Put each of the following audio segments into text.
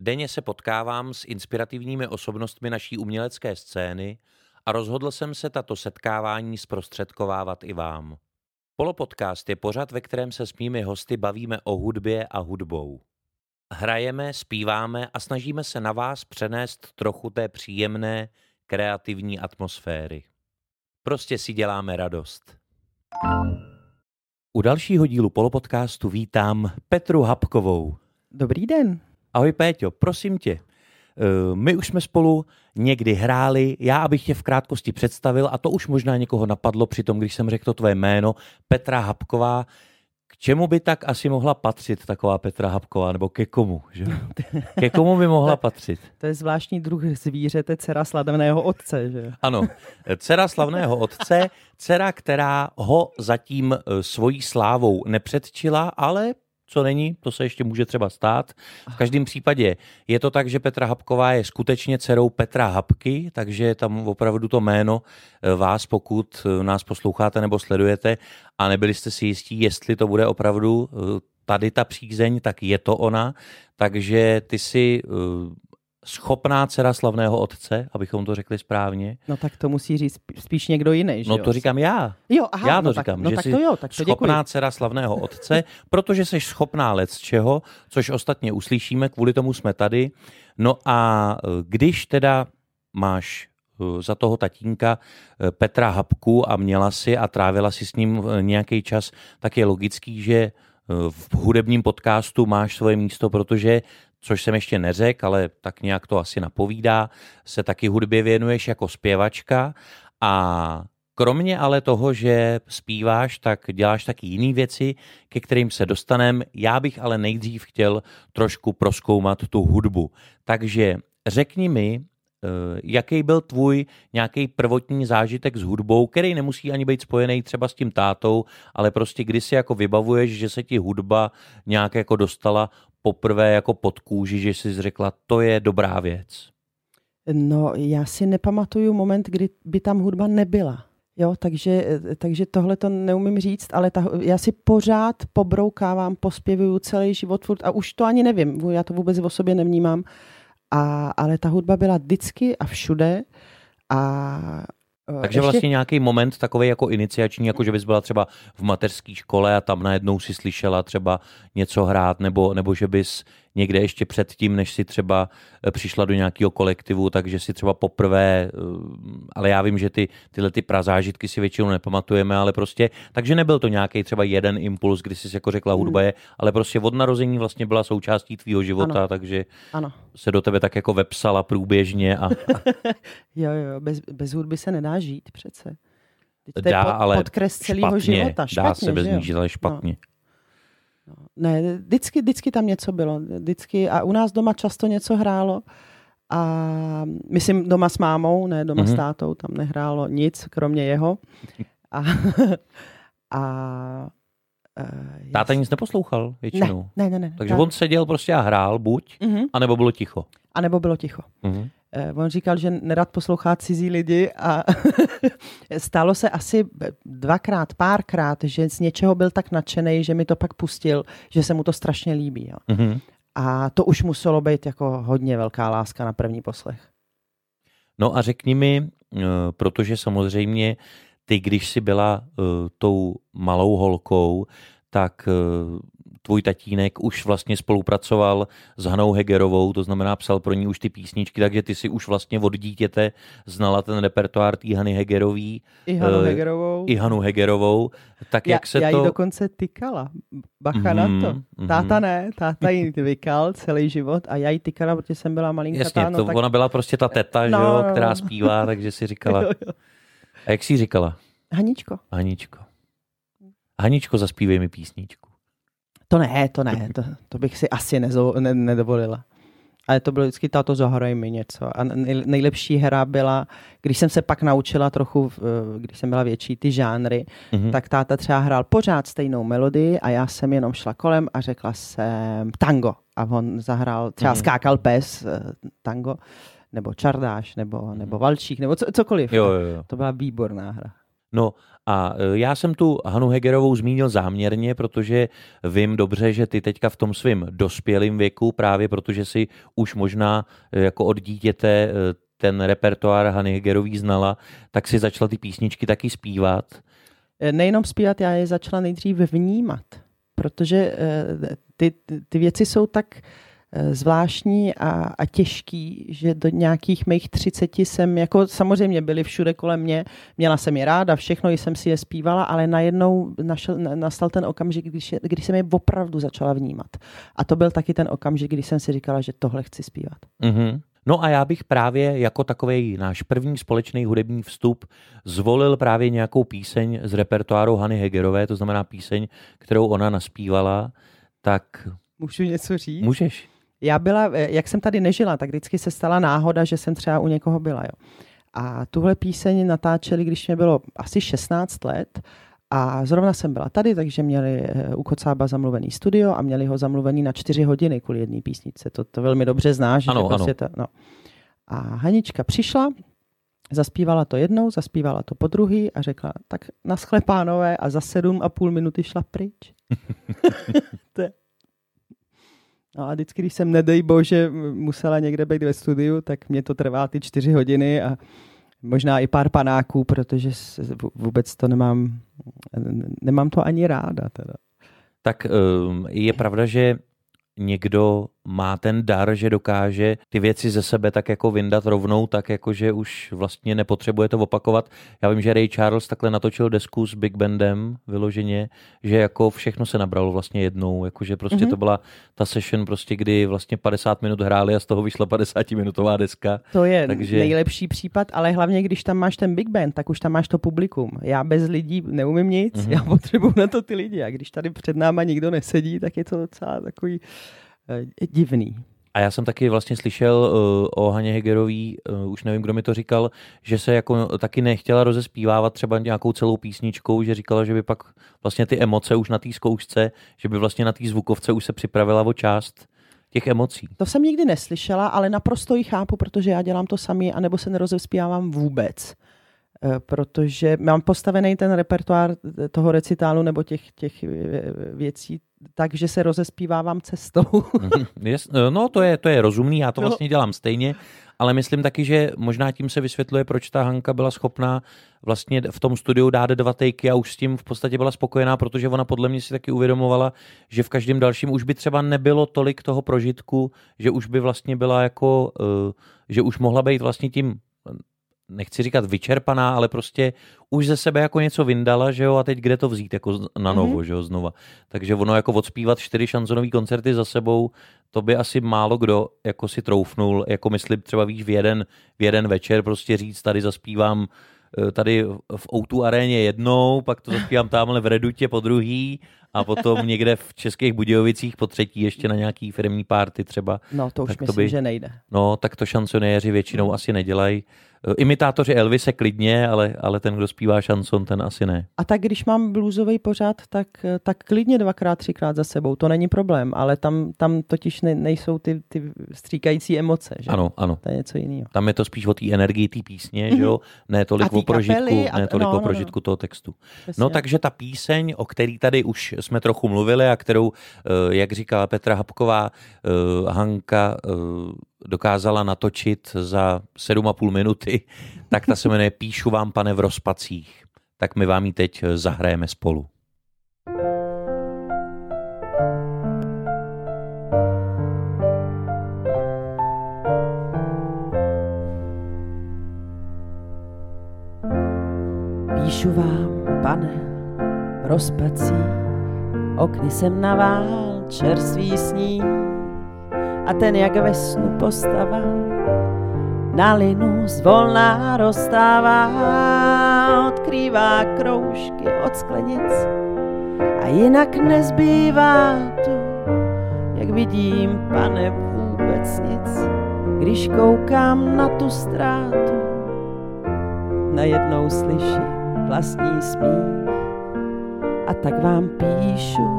Denně se potkávám s inspirativními osobnostmi naší umělecké scény a rozhodl jsem se tato setkávání zprostředkovávat i vám. Polopodcast je pořad, ve kterém se s mými hosty bavíme o hudbě a hudbou. Hrajeme, zpíváme a snažíme se na vás přenést trochu té příjemné, kreativní atmosféry. Prostě si děláme radost. U dalšího dílu Polopodcastu vítám Petru Hapkovou. Dobrý den. Ahoj Péťo, prosím tě, eh, my už jsme spolu někdy hráli, já abych tě v krátkosti představil, a to už možná někoho napadlo při tom, když jsem řekl to tvé jméno, Petra Hapková, k čemu by tak asi mohla patřit taková Petra Hapková, nebo ke komu? Že? Ke komu by mohla patřit? To je zvláštní druh zvířete, dcera slavného otce. Že? Ano, dcera slavného otce, dcera, která ho zatím eh, svojí slávou nepředčila, ale co není, to se ještě může třeba stát. V každém případě je to tak, že Petra Hapková je skutečně dcerou Petra Hapky, takže je tam opravdu to jméno eh, vás, pokud eh, nás posloucháte nebo sledujete a nebyli jste si jistí, jestli to bude opravdu eh, tady ta přízeň, tak je to ona. Takže ty si schopná dcera slavného otce, abychom to řekli správně. No tak to musí říct spíš někdo jiný, že No jo? to říkám já. Jo, aha, já to no říkám, tak, no že tak jsi to jo, tak to schopná děkuji. dcera slavného otce, protože jsi schopná let z čeho, což ostatně uslyšíme, kvůli tomu jsme tady. No a e, když teda máš e, za toho tatínka e, Petra Hapku a měla si a trávila si s ním nějaký čas, tak je logický, že v hudebním podcastu máš svoje místo, protože, což jsem ještě neřekl, ale tak nějak to asi napovídá, se taky hudbě věnuješ jako zpěvačka a kromě ale toho, že zpíváš, tak děláš taky jiné věci, ke kterým se dostanem. Já bych ale nejdřív chtěl trošku proskoumat tu hudbu. Takže řekni mi, eh, jaký byl tvůj nějaký prvotní zážitek s hudbou, který nemusí ani být spojený třeba s tím tátou, ale prostě kdy si jako vybavuješ, že se ti hudba nějak jako dostala poprvé jako pod kůži, že jsi řekla, to je dobrá věc. No, já si nepamatuju moment, kdy by tam hudba nebyla. Jo, takže, takže tohle to neumím říct, ale ta, já si pořád pobroukávám, pospěvuju celý život furt a už to ani nevím, já to vůbec o sobě nevnímám, a, ale ta hudba byla vždycky a všude a eh, Takže vlastně nějaký moment takový jako iniciační, jako že bys byla třeba v mateřské škole a tam najednou si slyšela třeba něco hrát, nebo, nebo že bys někde ještě předtím, než si třeba eh, přišla do nějakého kolektivu, takže si třeba poprvé, eh, ale já vím, že ty, tyhle ty prazážitky si většinou nepamatujeme, ale prostě, takže nebyl to nějaký třeba jeden impuls, kdy jsi jako řekla, hudba je, ale prostě od narození vlastně byla součástí tvýho života, Ano. takže Ano. se do tebe tak jako vepsala průběžně a, Jo, jo, bez, bez hudby se nedá žít přece. Teď to dá, je pod, ale podkres celého života. Špatně, dá se bez ní žít, ale špatně. Ne, vždycky, vždycky tam něco bylo. Vždycky, a u nás doma často něco hrálo. A myslím doma s mámou, ne doma Mhm. s tátou, tam nehrálo nic, kromě jeho. A, a uh, Táta nic neposlouchal většinou. ne, ne, ne, ne. Takže on seděl prostě a hrál buď, Mhm. anebo bylo ticho. A nebo bylo ticho. Mhm. Eh, On říkal, že nerad poslouchá cizí lidi a stalo se asi dvakrát, párkrát, že z něčeho byl tak nadšený, že mi to pak pustil, že se mu to strašně líbí. Jo. Mhm. A to už muselo být jako hodně velká láska na první poslech. No a řekni mi, eh, protože samozřejmě ty, když jsi byla eh, tou malou holkou, tak tvůj tatínek už vlastně spolupracoval s Hanou Hegerovou, to znamená psal pro ní už ty písničky, takže ty si už vlastně od dítěte znala ten repertoár té Hany Hegerový, I Hanu Eh, Hegerovou. i Hanu Hegerovou. Tak já, jak se já to... jí dokonce tykala. Bacha na to. Mhm, Táta mhm. ne, táta jí vykal celý život a já jí tykala, protože jsem byla malinká. Jasně, no, to tak... ona byla prostě ta teta, No, že jo, no, která no. zpívá, takže si říkala. Jo, jo. A jak jsi říkala? Haničko. Haničko. Haničko, zaspívej mi písničku. To ne, to ne, to, to bych si asi nezo, ne, nedovolila. Ale to bylo vždycky, tato zahraj mi něco. A nejlepší hra byla, když jsem se pak naučila trochu, když jsem byla větší, ty žánry, mm-hmm. tak táta třeba hrál pořád stejnou melodii a já jsem jenom šla kolem a řekla jsem tango. A on zahrál, třeba mm-hmm. skákal pes, eh, tango, nebo čardáš, nebo, nebo mhm. valčík, nebo co, cokoliv. Jo, jo, jo. To byla výborná hra. No a e, já jsem tu Hanu Hegerovou zmínil záměrně, protože vím dobře, že ty teďka v tom svém dospělém věku, právě protože si už možná e, jako od dítěte e, ten repertoár Hany Hegerový znala, tak si začala ty písničky taky zpívat. Nejenom zpívat, já je začala nejdřív vnímat, protože ty, ty věci jsou tak zvláštní a, a těžký, že do nějakých mých třiceti jsem, jako samozřejmě byli všude kolem mě, měla jsem je ráda, všechno jsem si je zpívala, ale najednou našel, nastal ten okamžik, když, když jsem je opravdu začala vnímat. A to byl taky ten okamžik, kdy jsem si říkala, že tohle chci zpívat. Mm-hmm. No a já bych právě jako takový náš první společný hudební vstup zvolil právě nějakou píseň z repertoáru Hany Hegerové, to znamená píseň, kterou ona naspívala, tak... Můžu něco říct? Můžeš. Já byla, eh, jak jsem tady nežila, tak vždycky se stala náhoda, že jsem třeba u někoho byla. Jo. A tuhle píseň natáčeli, když mě bylo asi 16 let. A zrovna jsem byla tady, takže měli eh, u Kocába zamluvený studio a měli ho zamluvený na čtyři hodiny kvůli jedné písničce. To, to velmi dobře znáš. Ano, že prostě ano. To, no. A Hanička přišla, zaspívala to jednou, zaspívala to po druhý a řekla, tak naschle pánové a za sedm a půl minuty šla pryč. to je No a vždycky, když jsem, nedej bože, musela někde být ve studiu, tak mě to trvá ty čtyři hodiny a možná i pár panáků, protože vůbec to nemám, nemám to ani ráda. Teda. Tak ehm, je pravda, že někdo má ten dar, že dokáže ty věci ze sebe tak jako vyndat rovnou, tak jako že už vlastně nepotřebuje to opakovat. Já vím, že Ray Charles takhle natočil desku s Big Bandem vyloženě, že jako všechno se nabralo vlastně jednou, jakože prostě mm-hmm. to byla ta session prostě, kdy vlastně 50 minut hráli a z toho vyšla 50 minutová deska. To je Takže... nejlepší případ, ale hlavně když tam máš ten Big Band, tak už tam máš to publikum. Já bez lidí neumím nic, mm-hmm. já potřebuji na to ty lidi a když tady před náma nikdo nesedí, tak je to docela takový divný. A já jsem taky vlastně slyšel uh, o Haně Hegerový, uh, už nevím, kdo mi to říkal, že se jako taky nechtěla rozespívávat třeba nějakou celou písničkou, že říkala, že by pak vlastně ty emoce už na té zkoušce, že by vlastně na té zvukovce už se připravila o část těch emocí. To jsem nikdy neslyšela, ale naprosto ji chápu, protože já dělám to sami, anebo se nerozespívám vůbec. Protože mám postavený ten repertoár toho recitálu nebo těch, těch věcí takže se rozespívávám cestou. yes, no to je, to je rozumný, já to no. vlastně dělám stejně, ale myslím taky, že možná tím se vysvětluje, proč ta Hanka byla schopná vlastně v tom studiu dát dva tejky a už s tím v podstatě byla spokojená, protože ona podle mě si taky uvědomovala, že v každém dalším už by třeba nebylo tolik toho prožitku, že už by vlastně byla jako, uh, že už mohla být vlastně tím nechci říkat vyčerpaná, ale prostě už ze sebe jako něco vyndala, že jo, a teď kde to vzít jako na novo, mm-hmm. že jo, znova. Takže ono jako odspívat čtyři šanzonové koncerty za sebou, to by asi málo kdo jako si troufnul, jako myslím třeba víš v jeden, v jeden večer prostě říct, tady zaspívám eh, tady v Outu aréně jednou, pak to zaspívám tamhle v Redutě po druhý a potom někde v Českých Budějovicích po třetí ještě na nějaký firmní párty třeba. No to už tak myslím, to by, že nejde. No tak to šansonéři většinou no. asi nedělají. Eh, imitátoři Elvise klidně, ale, ale ten, kdo zpívá šanson, ten asi ne. A tak když mám bluesový pořád, tak, eh, tak klidně dvakrát, třikrát za sebou, to není problém, ale tam, tam totiž ne, nejsou ty, ty stříkající emoce. Že? Ano, ano. To je něco jiného. Tam je to spíš o té energii té písně, že jo? Mhm. Ne tolik o prožitku, a, ne tolik no, o prožitku no, no. toho textu. Přesně. No takže ta píseň, o který tady už jsme trochu mluvili a kterou, eh, jak říkala Petra Hapková, Hanka dokázala natočit za 7,5 minuty, tak ta se jmenuje Píšu vám, pane, v rozpacích. Tak my vám ji teď zahrajeme spolu. Píšu vám, pane, rozpací, okny jsem navál čerstvý sníh a ten jak ve snu postava na linu zvolná rozstává, odkrývá kroužky od sklenic a jinak nezbývá tu, jak vidím, pane, vůbec nic, když koukám na tu ztrátu. Najednou slyším vlastní smích a tak vám píšu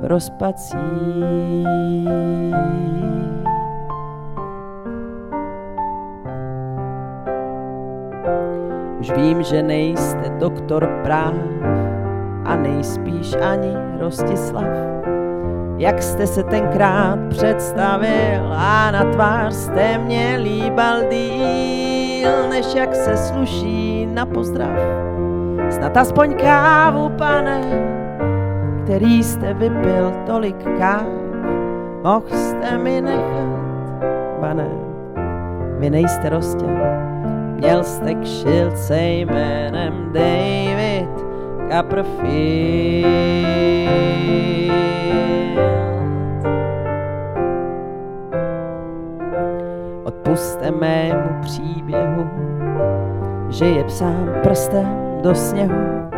v rozpacích. Už vím, že nejste doktor práv a nejspíš ani Rostislav. Jak jste se tenkrát představil a na tvář jste mě líbal díl, než jak se sluší na pozdrav. Snad aspoň kávu, pane, který jste vypil tolik káv, mohl jste mi nechat, pane, vy nejste Rostěn Měl jste kšilce jménem David Copperfield. Odpuste mému příběhu, že je psám prstem do sněhu.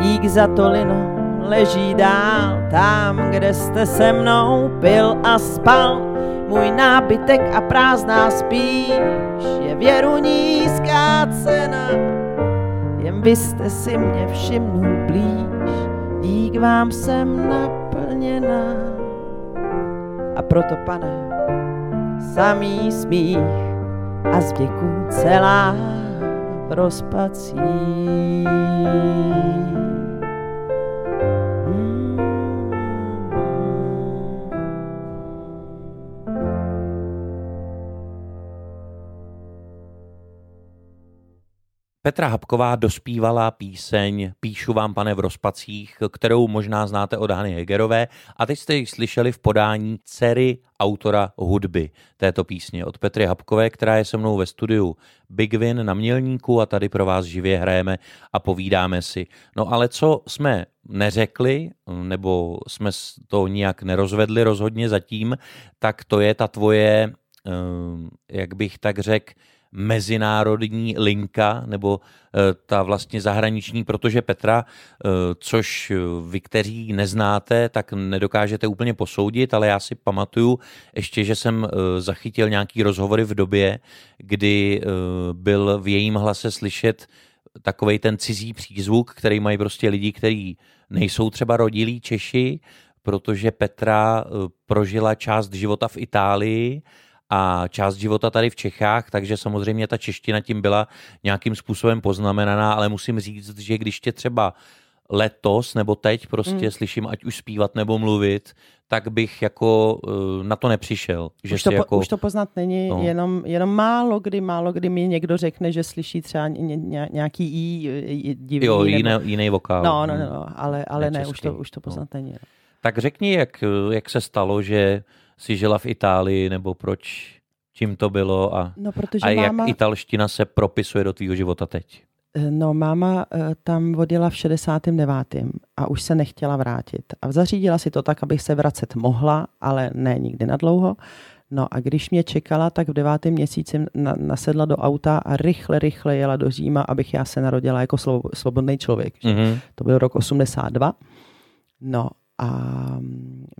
Dík za to lino leží dál, tam, kde jste se mnou pil a spal můj nábytek a prázdná spíš je věru nízká cena. Jen vy jste si mě všimnul blíž, dík vám jsem naplněná. A proto, pane, samý smích a z celá v rozpacích. Petra Habková dospívala píseň Píšu vám, pane, v rozpacích, kterou možná znáte od Hany Hegerové a teď jste ji slyšeli v podání dcery autora hudby této písně od Petry Habkové, která je se mnou ve studiu Big Win na Mělníku a tady pro vás živě hrajeme a povídáme si. No ale co jsme neřekli, nebo jsme to nijak nerozvedli rozhodně zatím, tak to je ta tvoje, eh, jak bych tak řekl, mezinárodní linka nebo eh, ta vlastně zahraniční, protože Petra, eh, což vy, kteří neznáte, tak nedokážete úplně posoudit, ale já si pamatuju ještě, že jsem eh, zachytil nějaký rozhovory v době, kdy byl v jejím hlase slyšet takovej ten cizí přízvuk, který mají prostě lidi, kteří nejsou třeba rodilí Češi, protože Petra prožila část života v Itálii a část života tady v Čechách, takže samozřejmě ta čeština tím byla nějakým způsobem poznamenaná, ale musím říct, že když tě třeba letos nebo teď prostě mm. slyším, ať už zpívat nebo mluvit, tak bych jako uh, na to nepřišel. Že už, to, jako, už to poznat není, no. jenom, jenom málo kdy, málo kdy mi někdo řekne, že slyší třeba ně, ně, nějaký i divný. Jo, jiný, nebo... jiný vokál. No, no, no, no ale, ale ne, už to, už to poznat no. není. Tak řekni, jak, jak se stalo, že si žila v Itálii, nebo proč, čím to bylo a, no, protože a máma... jak italština se propisuje do tvýho života teď? Eh, no, máma eh, tam vodila v 69. a už se nechtěla vrátit. A zařídila si to tak, abych se vracet mohla, ale ne nikdy na dlouho. No a když mě čekala, tak v devátém měsíci na, nasedla do auta a rychle, rychle jela do Říma, abych já se narodila jako svobodný člověk. Mm-hmm. To byl rok 82. No a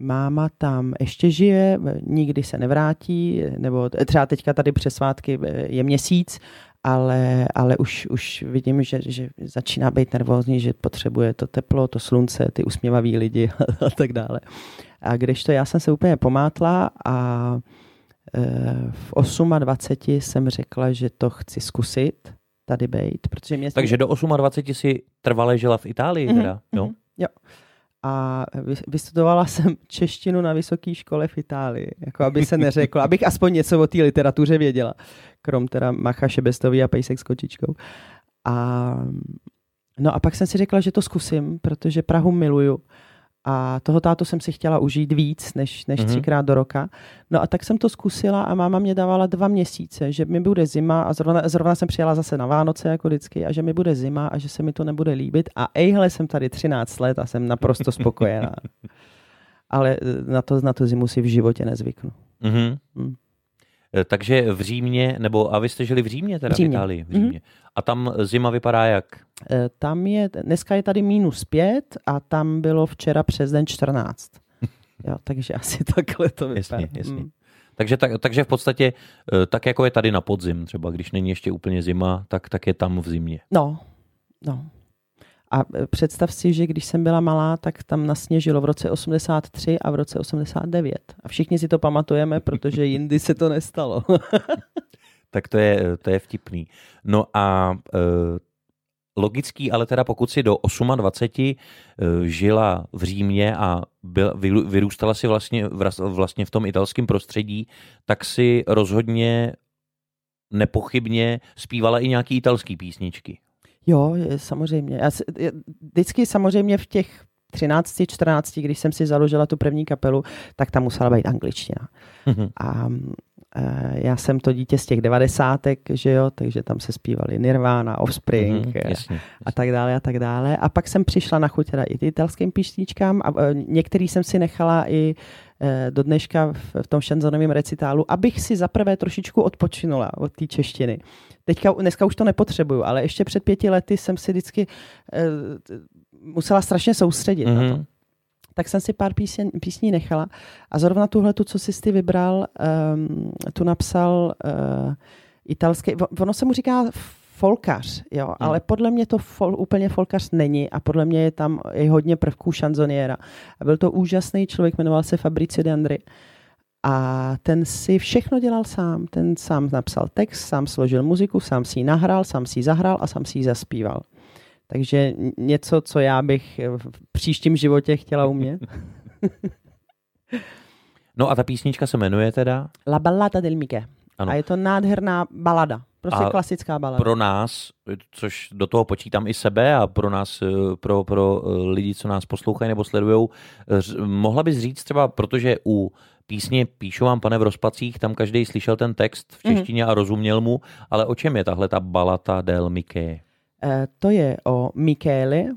máma tam ještě žije, nikdy se nevrátí, nebo třeba teďka tady přes svátky e, je měsíc, ale, ale už, už vidím, že, že začíná být nervózní, že potřebuje to teplo, to slunce, ty usměvaví lidi a tak dále. A když to já jsem se úplně pomátla a e, v 28 jsem řekla, že to chci zkusit tady být, protože mě... Takže do 28 si trvale žila v Itálii mm-hmm, teda, jo? Mm-hmm, jo a vystudovala jsem češtinu na vysoké škole v Itálii, jako aby se neřeklo, abych aspoň něco o té literatuře věděla, krom teda Macha Šebestový a Pejsek s kočičkou. A, no a pak jsem si řekla, že to zkusím, protože Prahu miluju a toho tátu jsem si chtěla užít víc než, než mm-hmm. třikrát do roka. No a tak jsem to zkusila a máma mě dávala dva měsíce, že mi bude zima a zrovna, zrovna jsem přijela zase na Vánoce jako vždycky a že mi bude zima a že se mi to nebude líbit. A ejhle, jsem tady 13 let a jsem naprosto spokojená. Ale eh, na to, na to zimu si v životě nezvyknu. Mm-hmm. Mm. Takže v Římě, nebo a vy jste žili v Římě teda v, Římě. v Itálii? V Římě. Mm-hmm. A tam zima vypadá jak? Eh, tam je, dneska je tady minus pět a tam bylo včera přes den 14. Jo, takže asi takhle to vypadá. Jasně, jasně. Hmm. Takže, tak, takže v podstatě eh, tak, jako je tady na podzim, třeba když není ještě úplně zima, tak, tak je tam v zimě. No, no. A e, představ si, že když jsem byla malá, tak tam nasněžilo v roce 83 a v roce 89. A všichni si to pamatujeme, protože jindy se to nestalo. tak to je, to je vtipný. No a e, logický, ale teda pokud si do 28 e, žila v Římě a byl, vyrůstala si vlastně, vlastně v tom italském prostředí, tak si rozhodně nepochybně zpívala i nějaký italský písničky. Jo, samozřejmě. Já, vždycky samozřejmě v těch 13, 14, když jsem si založila tu první kapelu, tak tam musela být angličtina. Mm-hmm. A e, já jsem to dítě z těch devadesátek, že jo, takže tam se zpívali Nirvana, Offspring mm-hmm, jasně, jasně. a tak dále a tak dále. A pak jsem přišla na chuť teda i ty italským píšničkám a e, některý jsem si nechala i do dneška v, v tom šanzonovém recitálu, abych si zaprvé trošičku odpočinula od té češtiny. Teďka, dneska už to nepotřebuju, ale ještě před pěti lety jsem si vždycky e, musela strašně soustředit mm-hmm. na to. Mhm. Tak jsem si pár písně, písní nechala a zrovna tuhle, tu, co jsi ty vybral, um, tu napsal uh, italský, ono se mu říká folkař, jo, hmm. ale podle mě to fol, úplně folkař není a podle mě je tam je hodně prvků šanzoniera. A byl to úžasný člověk, jmenoval se Fabricio de Andri. A ten si všechno dělal sám. Ten sám napsal text, sám složil muziku, sám si ji nahrál, sám si ji zahrál a sám si ji zaspíval. Takže něco, co já bych v příštím životě chtěla umět. no a ta písnička se jmenuje teda? La Ballata del Miche. Ano. A je to nádherná balada. Prostě a klasická balada. Pro nás, což do toho počítám i sebe a pro nás, eh, pro, pro eh, lidi, co nás poslouchají nebo sledují, mohla bys říct třeba, protože u písně Píšu vám, pane, v rozpacích, tam každý slyšel ten text v mhm. češtině mm. a rozuměl mu, ale o čem je tahle ta balata del Miké? Eh, to je o Mikéli,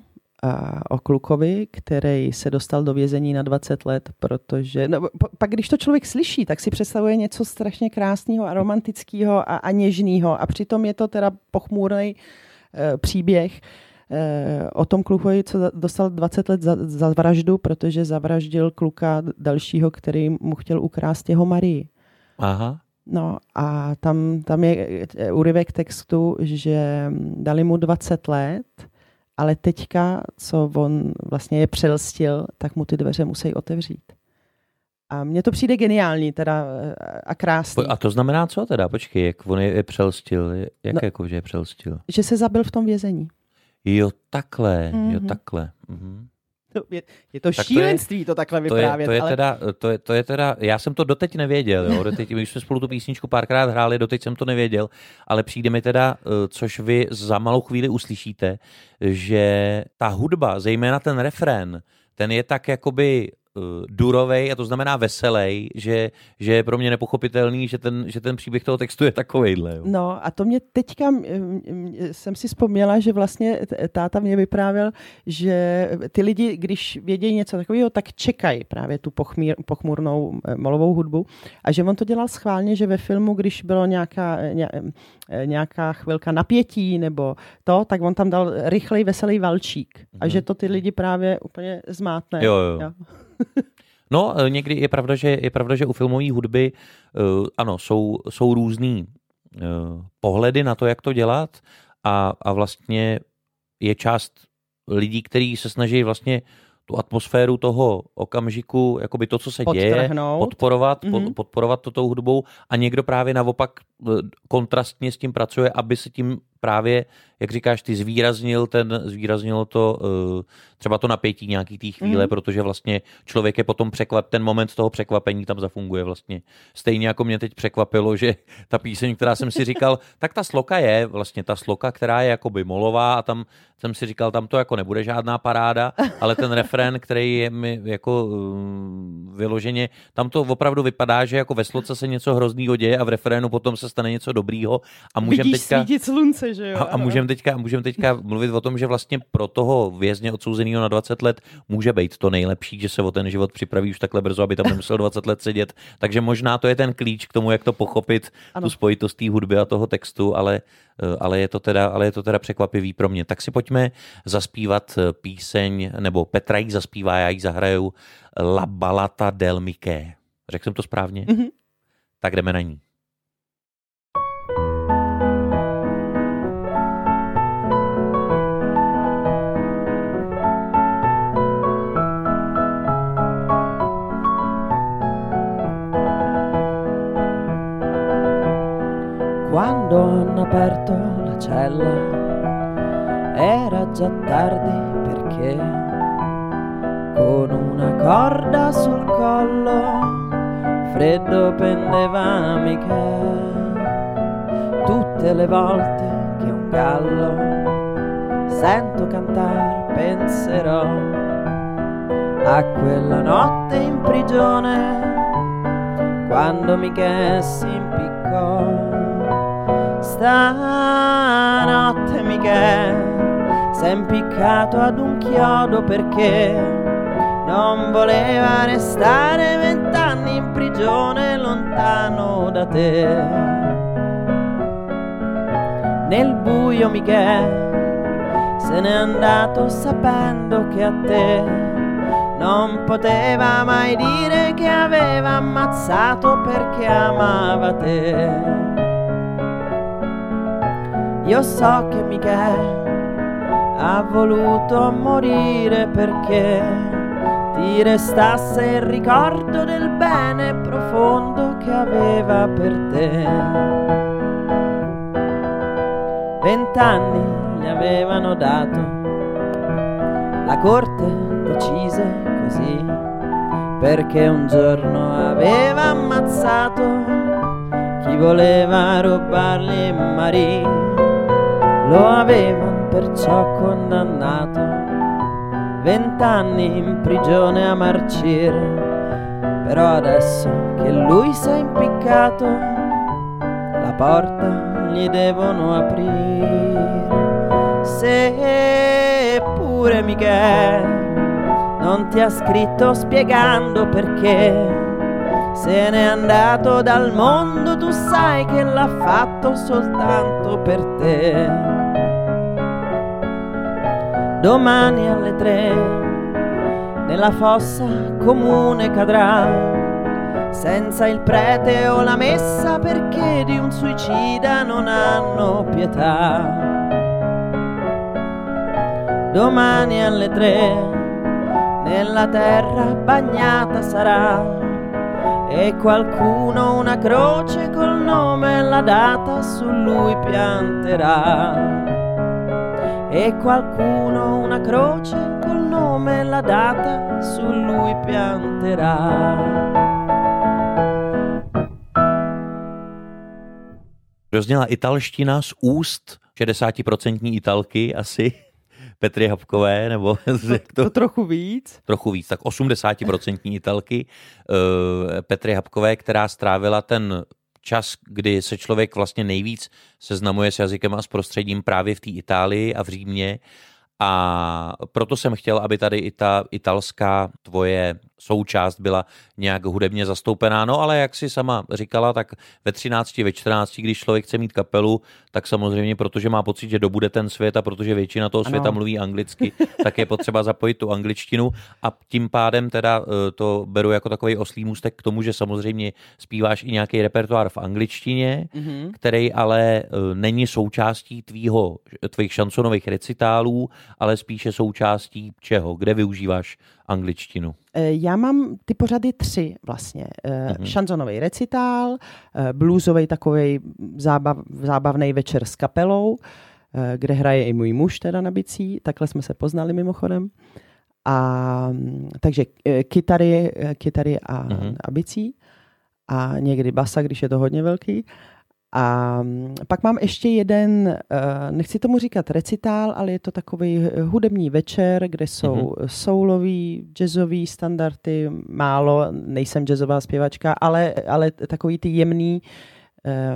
o klukovi, který se dostal do vězení na 20 let, protože no, pak když to člověk slyší, tak si představuje něco strašně krásného a romantického a, a něžného a přitom je to teda pochmúrný e, příběh e, o tom klukovi, co dostal 20 let za, za vraždu, protože zavraždil kluka dalšího, který mu chtěl ukrást jeho Marii. Aha. No a tam, tam je úryvek textu, že dali mu 20 let, ale teďka, co on vlastně je přelstil, tak mu ty dveře musí otevřít. A mně to přijde geniální teda a krásný. A to znamená co teda? Počkej, jak on je, je přelstil? Jak no, jako, že je přelstil? Že se zabil v tom vězení. Jo, takhle, mm-hmm. jo, mhm. takhle. Mm-hmm. Je, je to tak šílenství to, je, to takhle vyprávět. To je, to, je ale... teda, to, je, to je teda, já jsem to doteď nevěděl, jo, doteď, my jsme spolu tu písničku párkrát hráli, doteď jsem to nevěděl, ale přijde mi teda, eh, což vy za malou chvíli uslyšíte, že ta hudba, zejména ten refrén, ten je tak jakoby durovej, a to znamená veselej, že, že je pro mě nepochopitelný, že ten, že ten příběh toho textu je takovejhle. Jo. No a to mě teďka, jsem si vzpomněla, že vlastně táta mě vyprávěl, že ty lidi, když vědějí něco takového, tak čekají právě tu pochmír, pochmurnou eh, molovou hudbu a že on to dělal schválně, že ve filmu, když bylo nějaká, ně, eh, nějaká chvilka napětí nebo to, tak on tam dal rychlej, veselý valčík a mhm. že to ty lidi právě úplně zmátne. Jo, jo. jo. No, e, někdy je pravda, že, je pravda, že u filmové hudby uh, ano, jsou, jsou různý uh, pohledy na to, jak to dělat a, a vlastně je část lidí, kteří se snaží vlastně tu atmosféru toho okamžiku, jakoby to, co se děje, podporovat, mm-hmm. podporovat to tou hudbou a někdo právě naopak kontrastně s tím pracuje, aby se tím právě, jak říkáš, ty zvýraznil, ten, zvýraznil to uh, třeba to napětí nějaký té chvíle, mm. protože vlastně člověk je potom překvap, ten moment toho překvapení tam zafunguje vlastně. Stejně jako mě teď překvapilo, že ta píseň, která jsem si říkal, tak ta sloka je vlastně ta sloka, která je jakoby molová a tam jsem si říkal, tam to jako nebude žádná paráda, ale ten refrén, který je mi jako uh, vyloženě, tam to opravdu vypadá, že jako ve sloce se něco hroznýho děje a v refrénu potom se stane něco dobrýho a můžeme teďka... slunce, že jo? A, a můžeme teďka, můžem teďka mluvit o tom, že vlastně pro toho vězně odsouzeného na 20 let může být to nejlepší, že se o ten život připraví už takhle brzo, aby tam nemusel 20 let sedět. Takže možná to je ten klíč k tomu, jak to pochopit, ano. tu spojitost té hudby a toho textu, ale, eh, ale, je to teda, ale je to teda překvapivý pro mě. Tak si pojďme zaspívat eh, píseň, nebo Petra ji zaspívá, já ji zahraju La Balata del Miké. Řekl jsem to správně? Mm-hmm. Tak jdeme na ní. Quando hanno aperto la cella. Era già tardi perché con una corda sul collo freddo pendeva mica tutte le volte che un gallo sento cantare penserò a quella notte in prigione quando Michele si Stanotte si è impiccato ad un chiodo perché non voleva restare vent'anni in prigione lontano da te. Nel buio Michele se n'è andato sapendo che a te non poteva mai dire che aveva ammazzato perché amava te. Io so che Michele ha voluto morire perché ti restasse il ricordo del bene profondo che aveva per te. Vent'anni gli avevano dato, la corte decise così, perché un giorno aveva ammazzato chi voleva rubargli Maria lo avevano perciò condannato. Vent'anni in prigione a marcire. Però adesso che lui si è impiccato la porta gli devono aprire. Se pure Michele non ti ha scritto spiegando perché se n'è andato dal mondo, tu sai che l'ha fatto soltanto per te. Domani alle tre nella fossa comune cadrà, senza il prete o la messa perché di un suicida non hanno pietà. Domani alle tre nella terra bagnata sarà e qualcuno una croce col nome e la data su lui pianterà. E qualcuno croce col nome e la data su lui pianterà. Rozněla italština z úst 60% italky asi. Petry Habkové, nebo jak to? to trochu víc. Trochu víc, tak 80% italky uh, Petry Habkové, která strávila ten čas, kdy se člověk vlastně nejvíc seznamuje s jazykem a s prostředím právě v té Itálii a v Římě. A proto jsem chtěl, aby tady i ta italská tvoje součást byla nějak hudebně zastoupená. No ale jak si sama říkala, tak ve 13, ve 14, když člověk chce mít kapelu, tak samozřejmě, protože má pocit, že dobude ten svět a protože většina toho světa ano. mluví anglicky, tak je potřeba zapojit tu angličtinu a tím pádem teda eh, to beru jako takový oslý můstek k tomu, že samozřejmě zpíváš i nějaký repertoár v angličtině, mm-hmm. který ale eh, není součástí tvýho, tvých šansonových recitálů, ale spíše součástí čeho? Kde využíváš angličtinu? Eh, já mám ty pořady tři vlastně. Mm-hmm. Šanzonový recitál, eh, bluesový takový zábav, zábavný večer s kapelou, kde hraje i můj muž teda na bicí, takhle jsme se poznali mimochodem. A, takže kytary, kytary a, mm-hmm. a bicí a někdy basa, když je to hodně velký. A pak mám ještě jeden, eh, nechci tomu říkat recitál, ale je to takový hudební večer, kde jsou mm-hmm. soulový, jazzový standardy, málo, nejsem jazzová zpěvačka, ale, ale takový ty jemný, Eh,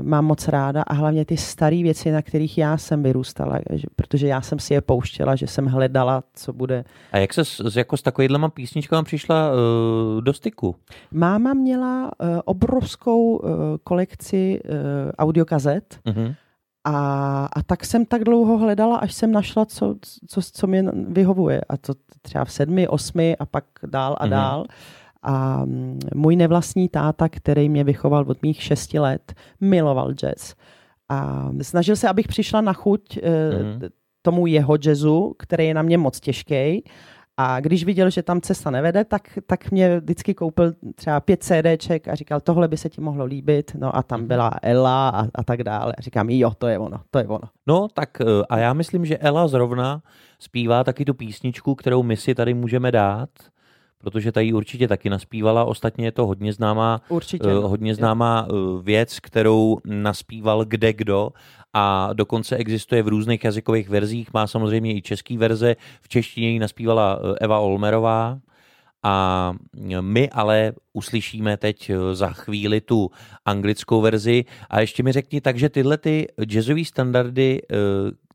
mám moc ráda a hlavně ty staré věci, na kterých já jsem vyrůstala, protože já jsem si je pouštěla, že jsem hledala, co bude. A jak se s, jako s takovýhlema písničkama přišla uh, do styku? Máma měla uh, obrovskou uh, kolekci uh, audiokazet, uh-huh. A, a tak jsem tak dlouho hledala, až jsem našla, co, co, co mě vyhovuje. A to třeba v sedmi, osmi a pak dál a uh-huh. dál. A mm, můj nevlastní táta, který mě vychoval od mých šesti let, miloval jazz. A snažil se, abych přišla na chuť mm. tomu jeho jazzu, který je na mě moc těžký. A když viděl, že tam cesta nevede, tak, tak mě vždycky koupil třeba pět CDček a říkal, tohle by se ti mohlo líbit. No a tam mhm. byla Ella a, a tak dále. A říkám, jo, to je ono, to je ono. No tak eh, a já myslím, že Ella zrovna zpívá taky tu písničku, kterou my si tady můžeme dát protože tady určitě taky naspívala. Ostatně je to hodně známá, určitě, uh, hodně známá uh, věc, kterou naspíval kde kdo a dokonce existuje v různých jazykových verzích. Má samozřejmě i český verze. V češtině ji naspívala Eva Olmerová, a my ale uslyšíme teď za chvíli tu anglickou verzi. A ještě mi řekni, takže tyhle ty jazzové standardy,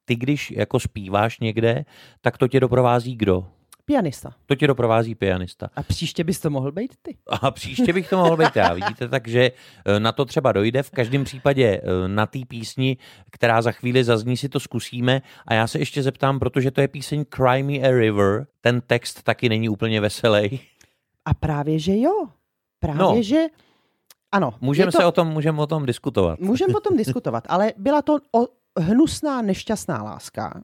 ty když jako zpíváš někde, tak to tě doprovází kdo? Pianista. To tě doprovází pianista. A příště bys to mohl být ty. A příště bych to mohl být já. Vidíte, takže eh, na to třeba dojde. V každém případě eh, na té písni, která za chvíli zazní, si to zkusíme. A já se ještě zeptám, protože to je píseň Cry Me a River. Ten text taky není úplně veselý. A právě, že jo. Právě, no. že ano. Můžeme to... se o tom, můžeme o tom diskutovat. Můžeme o tom diskutovat, ale byla to o hnusná, nešťastná láska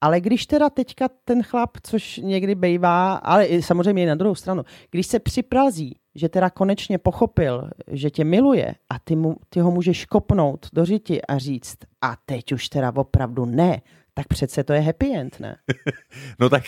ale když teda teďka ten chlap, což někdy bejvá, ale samozřejmě i na druhou stranu, když se připrazí, že teda konečně pochopil, že tě miluje a ty, mu, ty ho můžeš kopnout do řiti a říct a teď už teda opravdu ne, tak přece to je happy end, ne? no tak,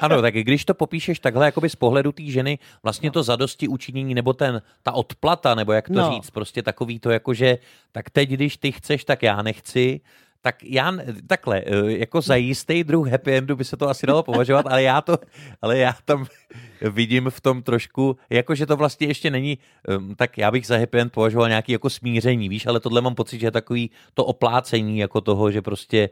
ano, tak když to popíšeš takhle jakoby z pohledu té ženy, vlastně to zadosti učinění, nebo ten, ta odplata, nebo jak to no. říct, prostě takový to jako, že tak teď, když ty chceš, tak já nechci, tak já takhle, eh, jako za jistý druh happy endu by se to asi dalo považovat, ale já to, ale já tam vidím v tom trošku, jako že to vlastně ještě není, ehm, tak já bych za happy end považoval nějaký jako smíření, víš, ale tohle mám pocit, že je takový to oplácení jako toho, že prostě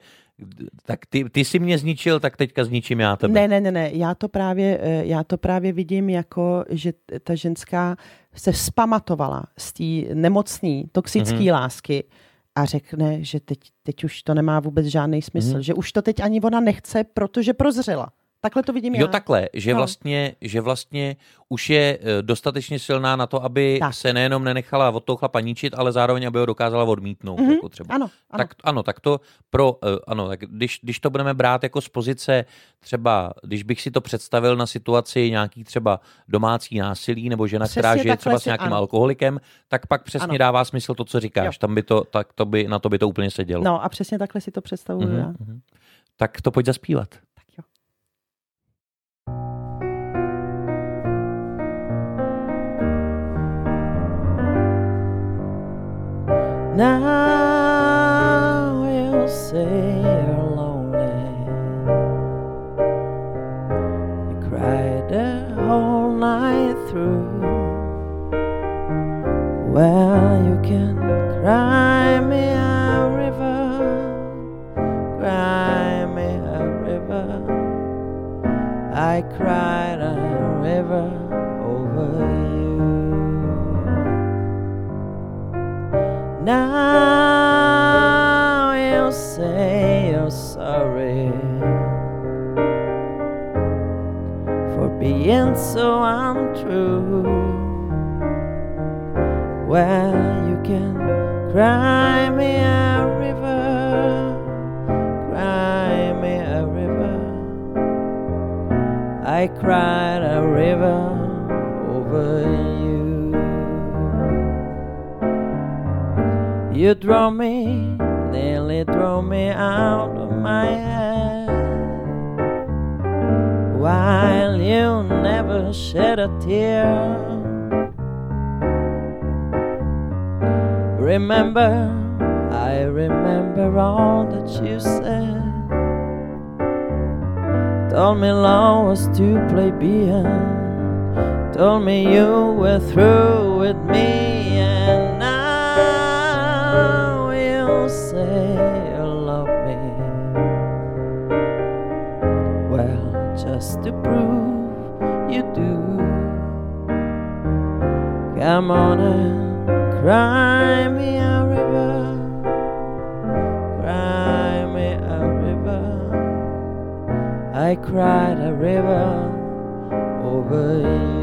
tak ty, ty jsi mě zničil, tak teďka zničím já tebe. Ne, ne, ne, ne, já to právě, eh, já to právě vidím jako, že ta ženská se vzpamatovala z té nemocné, toxické mm-hmm. lásky, a řekne, že teď, teď už to nemá vůbec žádný smysl, hmm. že už to teď ani ona nechce, protože prozřela. Takhle to vidím jo, já. Jo, takhle, že, no. vlastně, že vlastně už je eh, dostatečně silná na to, aby tak. se nejenom nenechala od toho chlapa ničit, ale zároveň, aby ho dokázala odmítnout. Mm-hmm. Jako třeba. Ano, ano. Tak, ano, tak to pro, eh, ano, tak když, když to budeme brát jako z pozice třeba, když bych si to představil na situaci nějaký třeba domácí násilí, nebo žena, přesně která žije třeba si, s nějakým ano. alkoholikem, tak pak přesně ano. dává smysl to, co říkáš. Jo. Tam by to, tak to by, na to by to úplně sedělo. No a přesně takhle si to představuju mm-hmm. já. Mm-hmm. Tak to pojď zaspívat. Now you'll say you're lonely. You cried the whole night through. Well, you can cry me a river, cry me a river. I cried a river Now you'll say you're sorry for being so untrue. Well, you can cry me a river, cry me a river. I cried a river over you. You draw me, nearly throw me out of my head. While you never shed a tear. Remember, I remember all that you said. Told me love was too plebeian. Told me you were through with and cry me a river, cry me a river. I cried a river over you.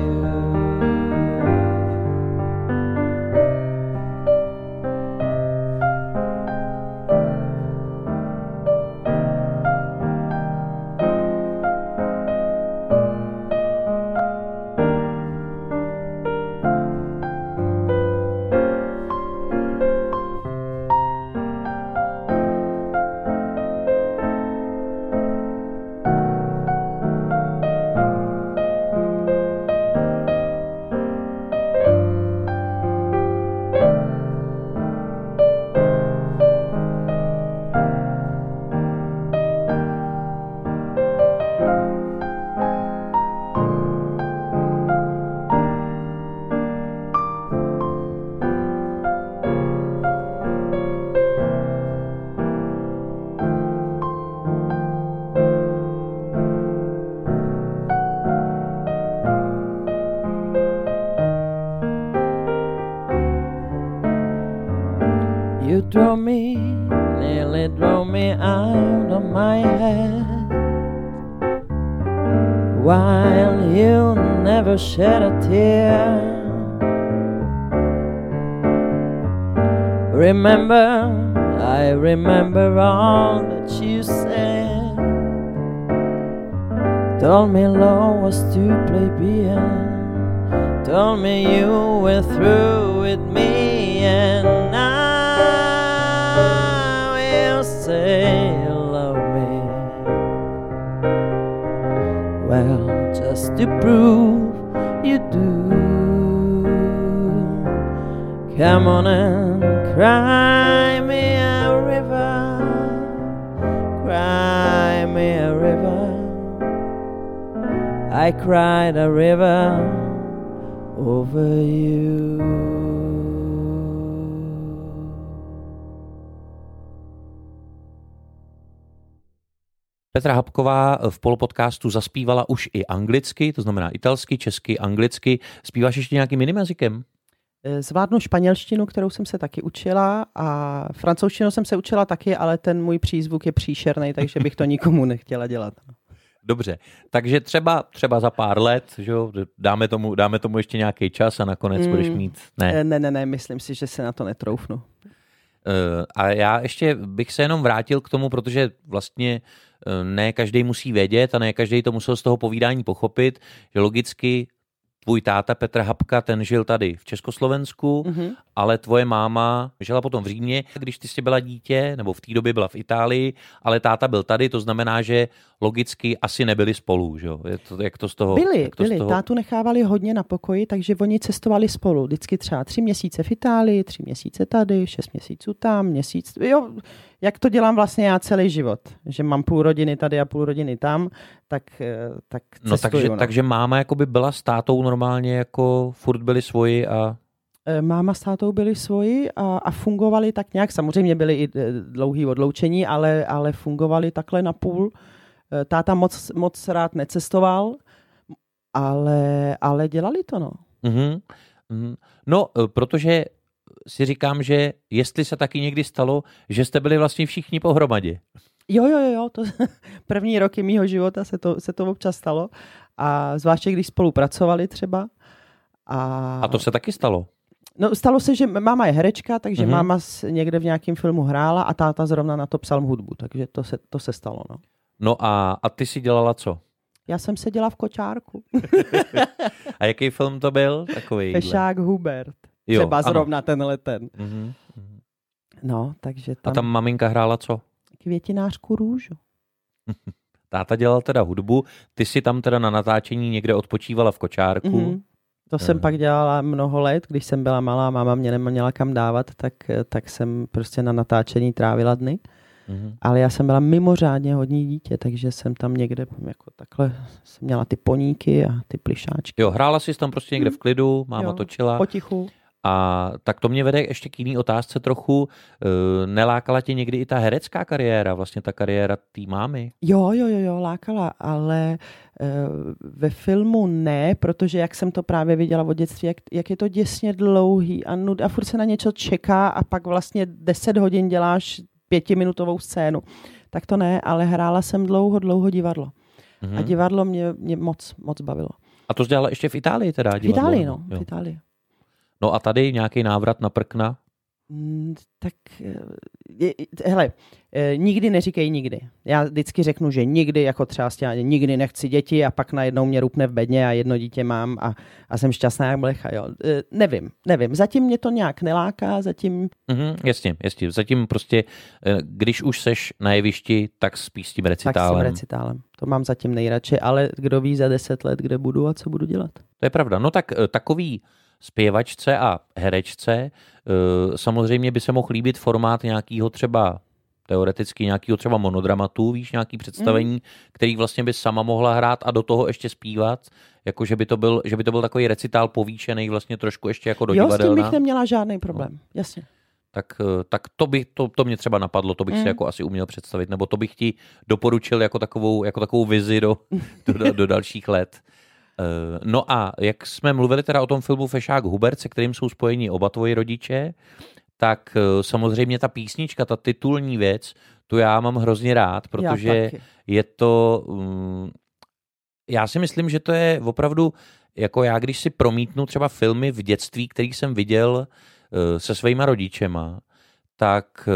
Come on and cry me a river, cry me a river. I cried a river over you. Petra Habková v polopodcastu zaspívala už i anglicky, to znamená italsky, česky, anglicky. Zpíváš ještě nějakým jiným jazykem? Eh, zvládnu španělštinu, kterou jsem se taky učila a francouzštinu jsem se učila taky, ale ten můj přízvuk je příšerný, takže bych to nikomu nechtěla dělat. Dobře, takže třeba, třeba za pár let, že jo, dáme, tomu, dáme tomu ještě nějaký čas a nakonec mm. budeš mít... Ne. Eh, ne, ne, ne, myslím si, že se na to netroufnu. Uh, a já ještě bych se jenom vrátil k tomu, protože vlastně ne každý musí vědět a ne každý to musel z toho povídání pochopit, že logicky tvůj táta Petr Hapka, ten žil tady v Československu, mm-hmm. ale tvoje máma žila potom v Římě, když ty jsi byla dítě, nebo v té době byla v Itálii, ale táta byl tady, to znamená, že logicky asi nebyli spolu, že jo? Je to, jak to z toho... Byli, jak to byli. Z toho... Tátu nechávali hodně na pokoji, takže oni cestovali spolu. Vždycky třeba tři měsíce v Itálii, tři měsíce tady, šest měsíců tam, měsíc... Jo, jak to dělám vlastně já celý život, že mám půl rodiny tady a půl rodiny tam, tak, eh, tak cestuju, No takže, no. takže máma jako by byla s tátou normálně, jako furt byli svoji a eh, Máma s tátou byli svoji a, a fungovali tak nějak. Samozřejmě byli i eh, dlouhý odloučení, ale, ale fungovali takhle na půl. Táta moc, moc rád necestoval, ale, ale dělali to, no. Mm-hmm. No, protože si říkám, že jestli se taky někdy stalo, že jste byli vlastně všichni pohromadě. Jo, jo, jo, to první roky mýho života se to, se to občas stalo. A zvláště když spolupracovali třeba. A, a to se taky stalo? No, stalo se, že máma je herečka, takže mm-hmm. máma někde v nějakém filmu hrála a táta zrovna na to psal hudbu, takže to se, to se stalo. No, no a, a ty si dělala co? Já jsem seděla v kočárku. a jaký film to byl? Takový Fešák Hubert. Jo, Třeba ano. zrovna tenhle ten. Mm-hmm. No, takže tam... A tam maminka hrála co? Květinářku růžu. Táta dělal teda hudbu, ty si tam teda na natáčení někde odpočívala v kočárku. Mm-hmm. To jsem pak dělala mnoho let, když jsem byla malá, máma mě neměla kam dávat, tak, tak jsem prostě na natáčení trávila dny. Mm-hmm. Ale já jsem byla mimořádně hodní dítě, takže jsem tam někde jako takhle jsem měla ty poníky a ty plišáčky. Jo, hrála jsi tam prostě někde v klidu, máma jo, točila. Potichu. A tak to mě vede ještě k jiný otázce trochu. E, nelákala tě někdy i ta herecká kariéra, vlastně ta kariéra té mámy? Jo, jo, jo, jo, lákala, ale e, ve filmu ne, protože jak jsem to právě viděla od dětství, jak, jak je to děsně dlouhý a, nud, a furt se na něco čeká a pak vlastně 10 hodin děláš pětiminutovou scénu. Tak to ne, ale hrála jsem dlouho, dlouho divadlo. Mm-hmm. A divadlo mě, mě moc, moc bavilo. A to jsi dělala ještě v Itálii teda? Divadlo, v Itálii, no, jo. v Itálii. No a tady nějaký návrat na prkna? Mm, tak, je, hele, e, nikdy neříkej nikdy. Já vždycky řeknu, že nikdy, jako třeba stěně, nikdy nechci děti a pak najednou mě rupne v bedně a jedno dítě mám a, a jsem šťastná jak blecha, jo. E, nevím, nevím. Zatím mě to nějak neláká, zatím... Mm-hmm, jasně, jasně. Zatím prostě, když už seš na jevišti, tak spíš s tím recitálem. Tak s tím recitálem. To mám zatím nejradši, ale kdo ví za deset let, kde budu a co budu dělat. To je pravda. No tak takový zpěvačce a herečce. E, samozřejmě by se mohl líbit formát nějakého třeba teoreticky nějakého třeba monodramatu, víš, nějaký představení, mm. který vlastně by sama mohla hrát a do toho ještě zpívat, jako že by to byl, že by to byl takový recitál povýšený vlastně trošku ještě jako do Jo, s tím bych neměla žádný problém, no. jasně. Tak, e, tak to, by, to, to mě třeba napadlo, to bych mm. si jako asi uměl představit, nebo to bych ti doporučil jako takovou, jako takovou vizi do, do, do, do dalších let. Eh, no a jak jsme mluvili teda o tom filmu Fešák Hubert, se kterým jsou spojeni oba tvoji rodiče, tak eh, samozřejmě ta písnička, ta titulní věc, tu já mám hrozně rád, protože je to... Um, já si myslím, že to je opravdu, jako já, když si promítnu třeba filmy v dětství, který jsem viděl uh, se svýma rodičema, tak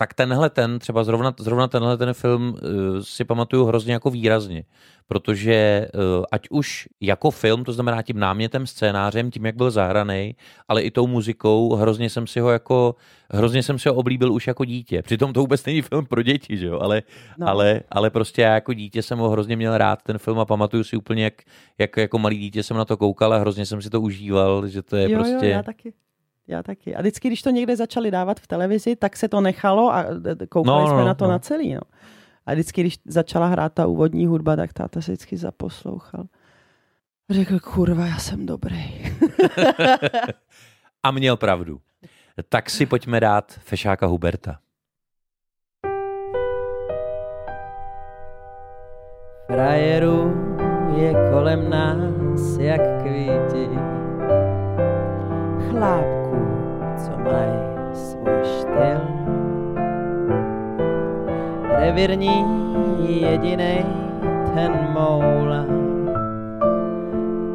tak tenhle ten, třeba zrovna, zrovna tenhle ten film uh, si pamatuju hrozně jako výrazně, protože uh, ať už jako film, to znamená tím námětem, scénářem, tím, jak byl zahraný, ale i tou muzikou, hrozně jsem si ho jako, hrozně jsem si ho oblíbil už jako dítě. Přitom to vůbec není film pro děti, že jo, ale, no. ale, ale prostě já jako dítě jsem ho hrozně měl rád, ten film a pamatuju si úplně, jak, jak jako malý dítě jsem na to koukal a hrozně jsem si to užíval, že to je jo, prostě... Jo, já taky. Já taky. A vždycky, když to někde začali dávat v televizi, tak se to nechalo a koukali no, jsme no, na to no. na celý. No. A vždycky, když začala hrát ta úvodní hudba, tak táta se vždycky zaposlouchal. Řekl, kurva, já jsem dobrý. a měl pravdu. Tak si pojďme dát Fešáka Huberta. Frajeru je kolem nás jak kvíti. Chláp mají svůj styl. Revirní jedinej ten moula,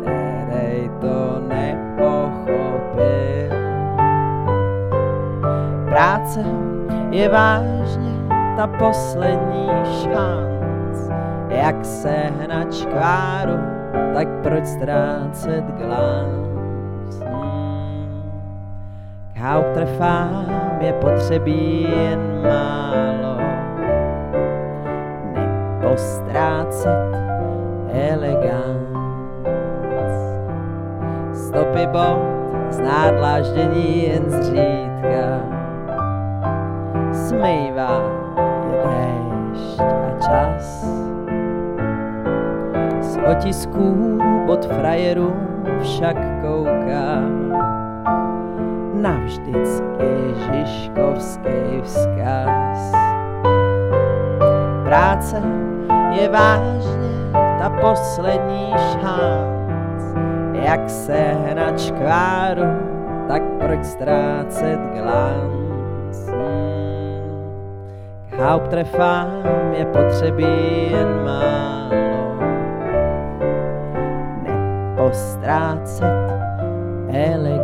který to nepochopil. Práce je vážně ta poslední šanc, jak se škváru, tak proč ztrácet glans? Hauptrefám je potřebí jen málo, nepostrácet elegant. Stopy bod zná dláždění jen zřídka, smejvá je déšť a čas. Z otisků pod frajerů však kouká navždycky Žižkovský vzkaz. Práce je vážně ta poslední šanc, jak se na čkváru, tak proč ztrácet glanc. K hauptrefám je potřebí jen málo, nepostrácet elegant.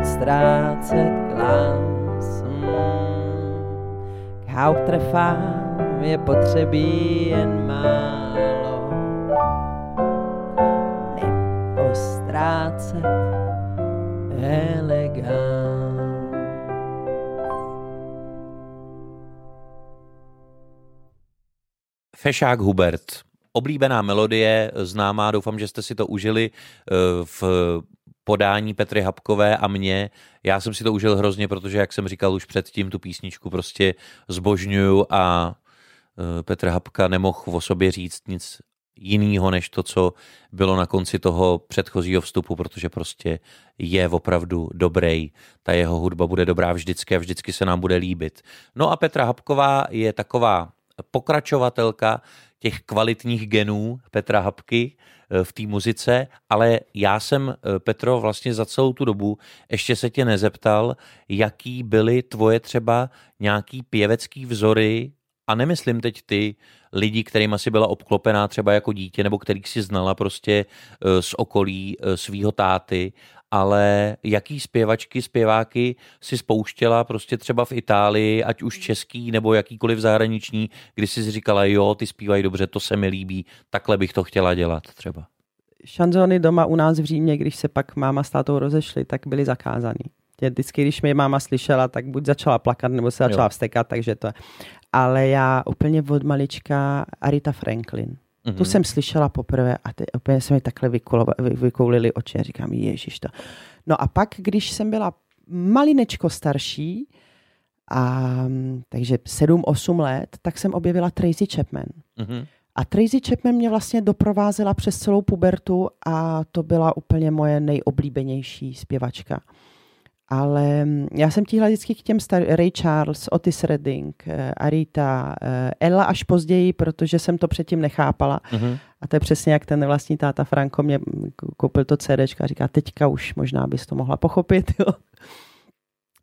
Proč ztrácet glans? Hmm. K hauptrefám je potřebí jen málo, nepostrácet elegant. Fešák Hubert oblíbená melodie, známá, doufám, že jste si to užili eh, v podání Petry Habkové a mě. Já jsem si to užil hrozně, protože, jak jsem říkal už předtím, tu písničku prostě zbožňuju a eh, Petr Habka nemohl o sobě říct nic jiného, než to, co bylo na konci toho předchozího vstupu, protože prostě je opravdu dobrý. Ta jeho hudba bude dobrá vždycky a vždycky se nám bude líbit. No a Petra Habková je taková pokračovatelka těch kvalitních genů Petra Habky eh, v té muzice, ale já jsem, eh, Petro, vlastně za celou tu dobu ještě se tě nezeptal, jaký byly tvoje třeba nějaký pěvecký vzory, a nemyslím teď ty lidi, kterým asi byla obklopená třeba jako dítě, nebo kterých si znala prostě eh, z okolí svého táty, ale jaký zpěvačky, zpěváky si spouštěla prostě třeba v Itálii, ať už český nebo jakýkoliv zahraniční, kdy si říkala, jo, ty zpívají dobře, to se mi líbí, takhle bych to chtěla dělat třeba. Šanzony doma u nás v Římě, když se pak máma s tátou rozešli, tak byly zakázaný. Vždycky, když mě máma slyšela, tak buď začala plakat, nebo se začala jo. vstekat, takže to. Ale já úplně od malička Arita Franklin. Mm-hmm. Tu jsem slyšela poprvé a ty, úplně se mi takhle vykulova, vy, vykoulili oči a říkám, ježiš to. No a pak, když jsem byla malinečko starší, a, takže 7-8 let, tak jsem objevila Tracy Chapman. Mm-hmm. A Tracy Chapman mě vlastně doprovázela přes celou pubertu a to byla úplně moje nejoblíbenější zpěvačka. Ale já jsem tíhla vždycky k těm star- Ray Charles, Otis Redding, eh, Arita, eh, Ella až později, protože jsem to předtím nechápala. Mm-hmm. A to je přesně jak ten vlastní táta Franko mě koupil to CD a říká, teďka už možná bys to mohla pochopit. Jo.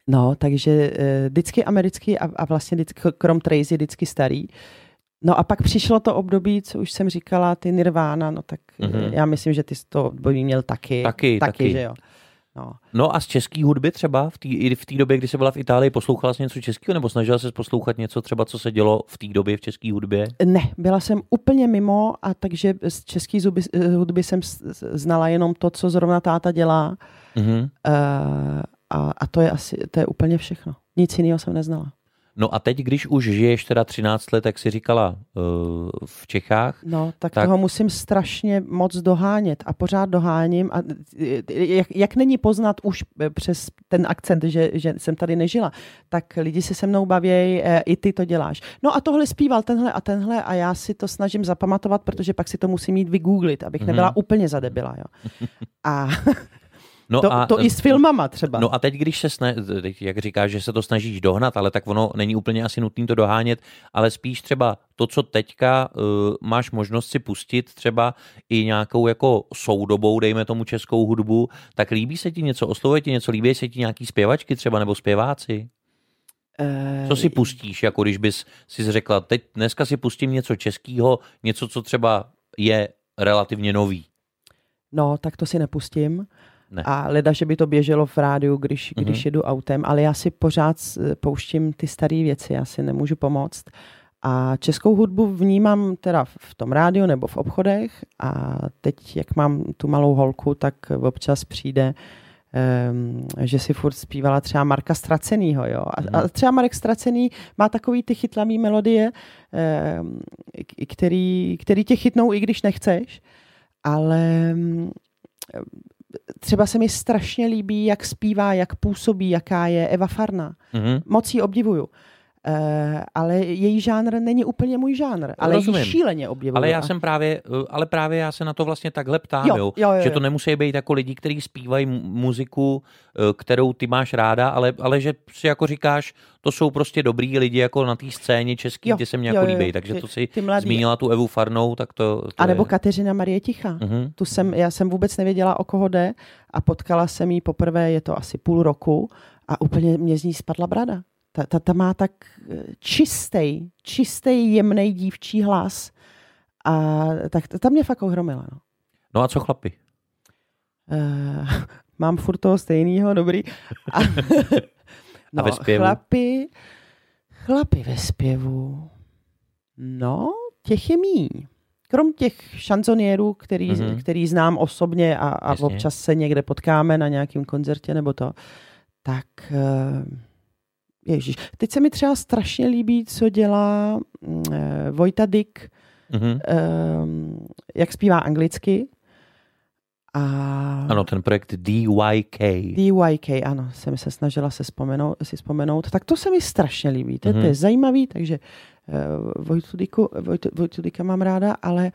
No, takže uh, vždycky americký a, a vlastně vždycky, krom Tracy, vždycky starý. No a pak přišlo to období, co už jsem říkala, ty Nirvana, no tak mm-hmm. já myslím, že ty jsi to období měl taky. Taky, taky. taky. že jo. No. no a z české hudby třeba v té v té době, kdy jsi byla v Itálii, poslouchala jsi něco českého nebo snažila se poslouchat něco třeba, co se dělo v té době v české hudbě? Ne, byla jsem úplně mimo a takže z české hudby jsem znala jenom to, co zrovna táta dělá. Mm-hmm. Uh, a, a to je asi, to je úplně všechno. Nic jiného jsem neznala. No a teď, když už žiješ teda 13 let, jak jsi říkala, uh, v Čechách. No, tak, tak toho musím strašně moc dohánět a pořád doháním. A jak, jak není poznat už přes ten akcent, že, že jsem tady nežila, tak lidi se se mnou baví, e, i ty to děláš. No a tohle zpíval tenhle a tenhle a já si to snažím zapamatovat, protože pak si to musím mít vygooglit, abych mhm. nebyla mm-hmm. úplně zadebila. Jo. A No to, a, to i s filmama třeba. No a teď, když se snaží, jak říkáš, že se to snažíš dohnat, ale tak ono není úplně asi nutné to dohánět, ale spíš třeba to, co teďka uh, máš možnost si pustit třeba i nějakou jako soudobou, dejme tomu českou hudbu, tak líbí se ti něco, oslovuje ti něco, líbí se ti nějaký zpěvačky třeba nebo zpěváci? Co si pustíš, jako když bys si řekla, teď dneska si pustím něco českého, něco, co třeba je relativně nový? No, tak to si nepustím. Ne. A leda, že by to běželo v rádiu, když, mm-hmm. když jedu autem, ale já si pořád pouštím ty staré věci, já si nemůžu pomoct. A českou hudbu vnímám teda v tom rádiu nebo v obchodech a teď, jak mám tu malou holku, tak občas přijde um, že si furt zpívala třeba Marka Stracenýho, jo. A, a mhm. třeba Marek Stracený má takový ty chytlavý melodie, um, který, který tě chytnou, i když nechceš, ale um, třeba se mi strašně líbí, jak zpívá, jak působí, jaká je Eva Farna. Mm-hmm. Moc ji obdivuju. Uh, ale její žánr není úplně můj žánr, ale Rozumím. ji šíleně objevuju. Ale já jsem právě, eh, ale právě já se na to vlastně takhle ptám, jo, jo, jo, jo. že to nemusí být jako lidi, kteří zpívají muziku, eh, kterou ty máš ráda, ale, ale že si jako říkáš, to jsou prostě dobrý lidi jako na té scéně český, ty se mě jako líbí, takže to si ty mladý. zmínila tu Evu Farnou, tak to, to A nebo je... Kateřina Marie Ticha. Uh-huh. Tu jsem, já jsem vůbec nevěděla, o koho jde a potkala jsem ji poprvé, je to asi půl roku a úplně mě z ní spadla brada. Ta, ta, ta má tak eh, čistý, čistý, jemný dívčí hlas. A tak ta mě fakt ohromila. No, no a co chlapi? Uh, mám furt toho stejného, dobrý. A, no, a ve zpěvu? Chlapi, chlapi ve zpěvu. No, těch je mý. Krom těch šanzonierů, který, mm-hmm. který znám osobně a, a občas se někde potkáme na nějakém koncertě nebo to, tak uh, Ježíš. Teď se mi třeba strašně líbí, co dělá uh, Vojta Dick, mm-hmm. uh, jak zpívá anglicky. A... Ano, ten projekt DYK. DYK, ano, jsem se snažila se vzpomenout, si vzpomenout. Tak to se mi strašně líbí. To, mm-hmm. to je mhm. zajímavý, takže uh, Vojtu, Dicku, Vojtu, Vojtu Dicka mám ráda, ale uh,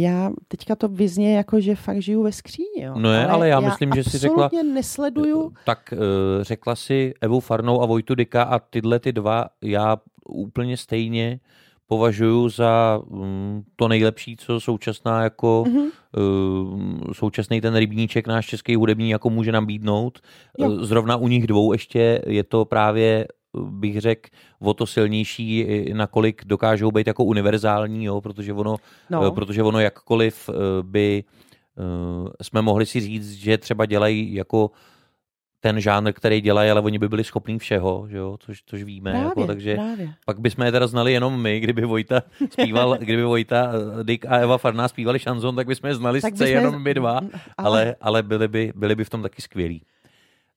já teďka to vyzně jako, že fakt žiju ve skříni. Jo. No je, ale, ale já, já myslím, že si řekla... nesleduju. Tak uh, řekla si Evu Farnou a Vojtu Dika a tyhle ty dva já úplně stejně považuji za um, to nejlepší, co současná jako mm-hmm. uh, současný ten rybníček náš český hudební jako může nabídnout. Jo. Zrovna u nich dvou ještě je to právě bych řekl, o to silnější, nakolik dokážou být jako univerzální, jo, protože, ono, no. Eh, protože ono jakkoliv eh, by eh, jsme mohli si říct, že třeba dělají jako ten žánr, který dělají, ale oni by byli schopní všeho, že jo? Což, což víme. Právě, jako, takže právě. pak bychom je teda znali jenom my, kdyby Vojta zpíval, kdyby Vojta, Dick a Eva Farná zpívali šanzon, tak bychom je znali tak bychom... jenom my dva, ale, ale byli, by, byli by v tom taky skvělí.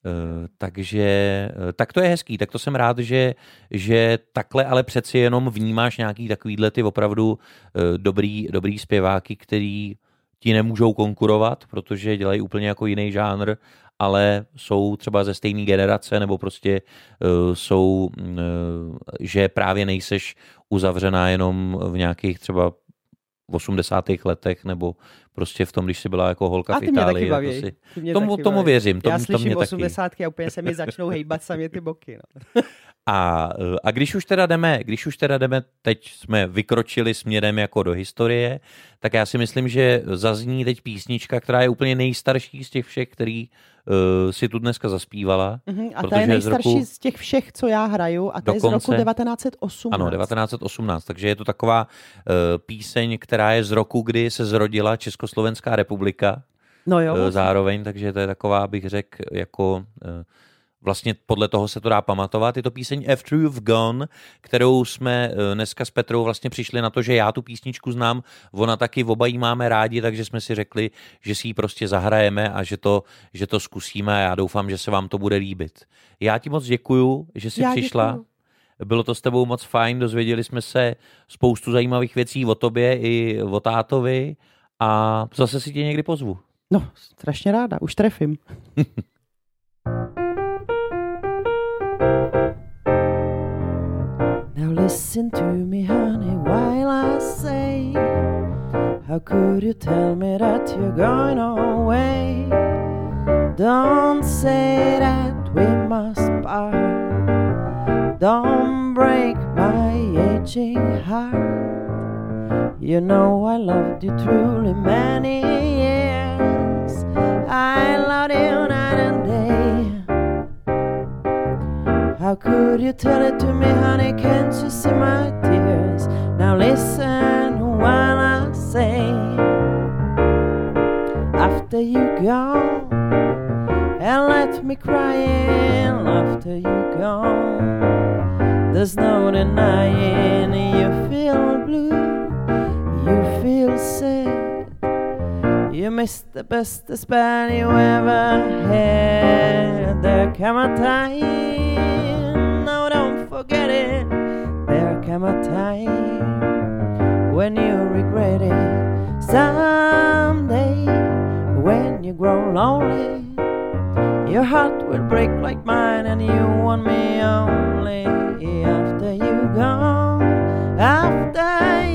Uh, takže uh, tak to je hezký, tak to jsem rád, že, že takhle ale přeci jenom vnímáš nějaký takovýhle ty opravdu uh, dobrý, dobrý zpěváky, který ti nemůžou konkurovat, protože dělají úplně jako jiný žánr, ale jsou třeba ze stejné generace, nebo prostě uh, jsou, uh, že právě nejseš uzavřená jenom v nějakých třeba v 80. letech, nebo prostě v tom, když jsi byla jako holka a v Itálii. Mě taky si... ty mě tomu, taky tomu věřím. Tomu, Já slyším to mě 80. taky. a úplně se mi začnou hejbat sami ty boky. No. A, a když už teda jdeme, když už teda jdeme, teď jsme vykročili směrem jako do historie, tak já si myslím, že zazní teď písnička, která je úplně nejstarší z těch všech, který uh, si tu dneska zaspívala. Uh-huh, a ta je nejstarší z, roku, z těch všech, co já hraju, a ta dokonce, je z roku 1918. Ano, 1918, takže je to taková uh, píseň, která je z roku, kdy se zrodila Československá republika. No jo. Uh, zároveň, takže to je taková, bych řekl, jako... Uh, Vlastně podle toho se to dá pamatovat. Je to píseň After You've Gone, kterou jsme eh, dneska s Petrou vlastně přišli na to, že já tu písničku znám, ona taky oba jí máme rádi, takže jsme si řekli, že si ji prostě zahrajeme a že to, že to zkusíme a já doufám, že se vám to bude líbit. Já ti moc děkuju, že jsi já přišla. Děkuju. Bylo to s tebou moc fajn, dozvěděli jsme se spoustu zajímavých věcí o tobě i o tátovi a zase si tě někdy pozvu. No, strašně ráda, už trefím. Listen to me, honey, while I say, How could you tell me that you're going away? Don't say that we must part. Don't break my aging heart. You know I loved you truly many years. I loved you night and day. How could you tell it to me, honey? Can't you see my tears? Now listen while I say, after you gone, and let me crying after you gone. There's no denying you feel blue, you feel sad. You missed the best spell you ever had. There came a time forget it. There came a time when you regret it. Someday, when you grow lonely, your heart will break like mine, and you want me only after you gone. After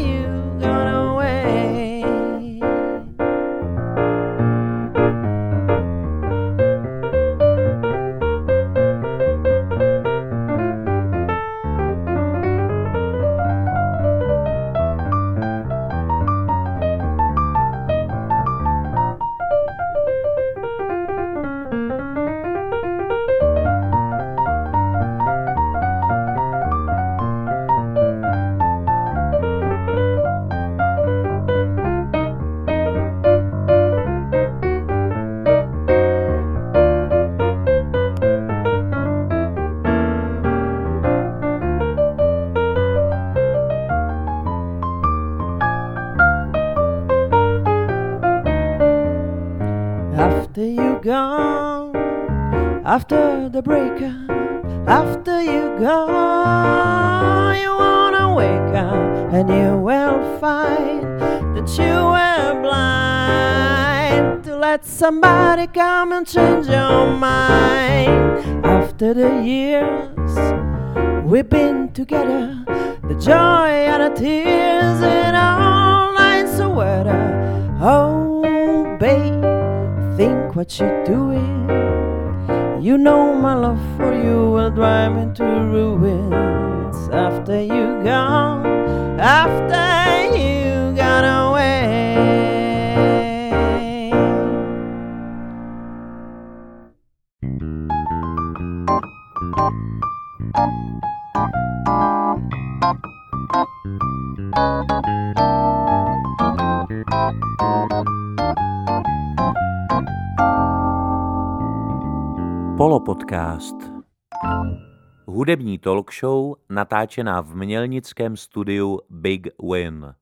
the breakup, after you go, you wanna wake up and you will find that you were blind to let somebody come and change your mind. After the years we've been together, the joy and the tears and all nights of weather. Oh, babe, think what you're doing. You know my love for you will drive me to ruins after you gone, after you got away. Polopodcast. Hudební talk show natáčená v mělnickém studiu Big Win.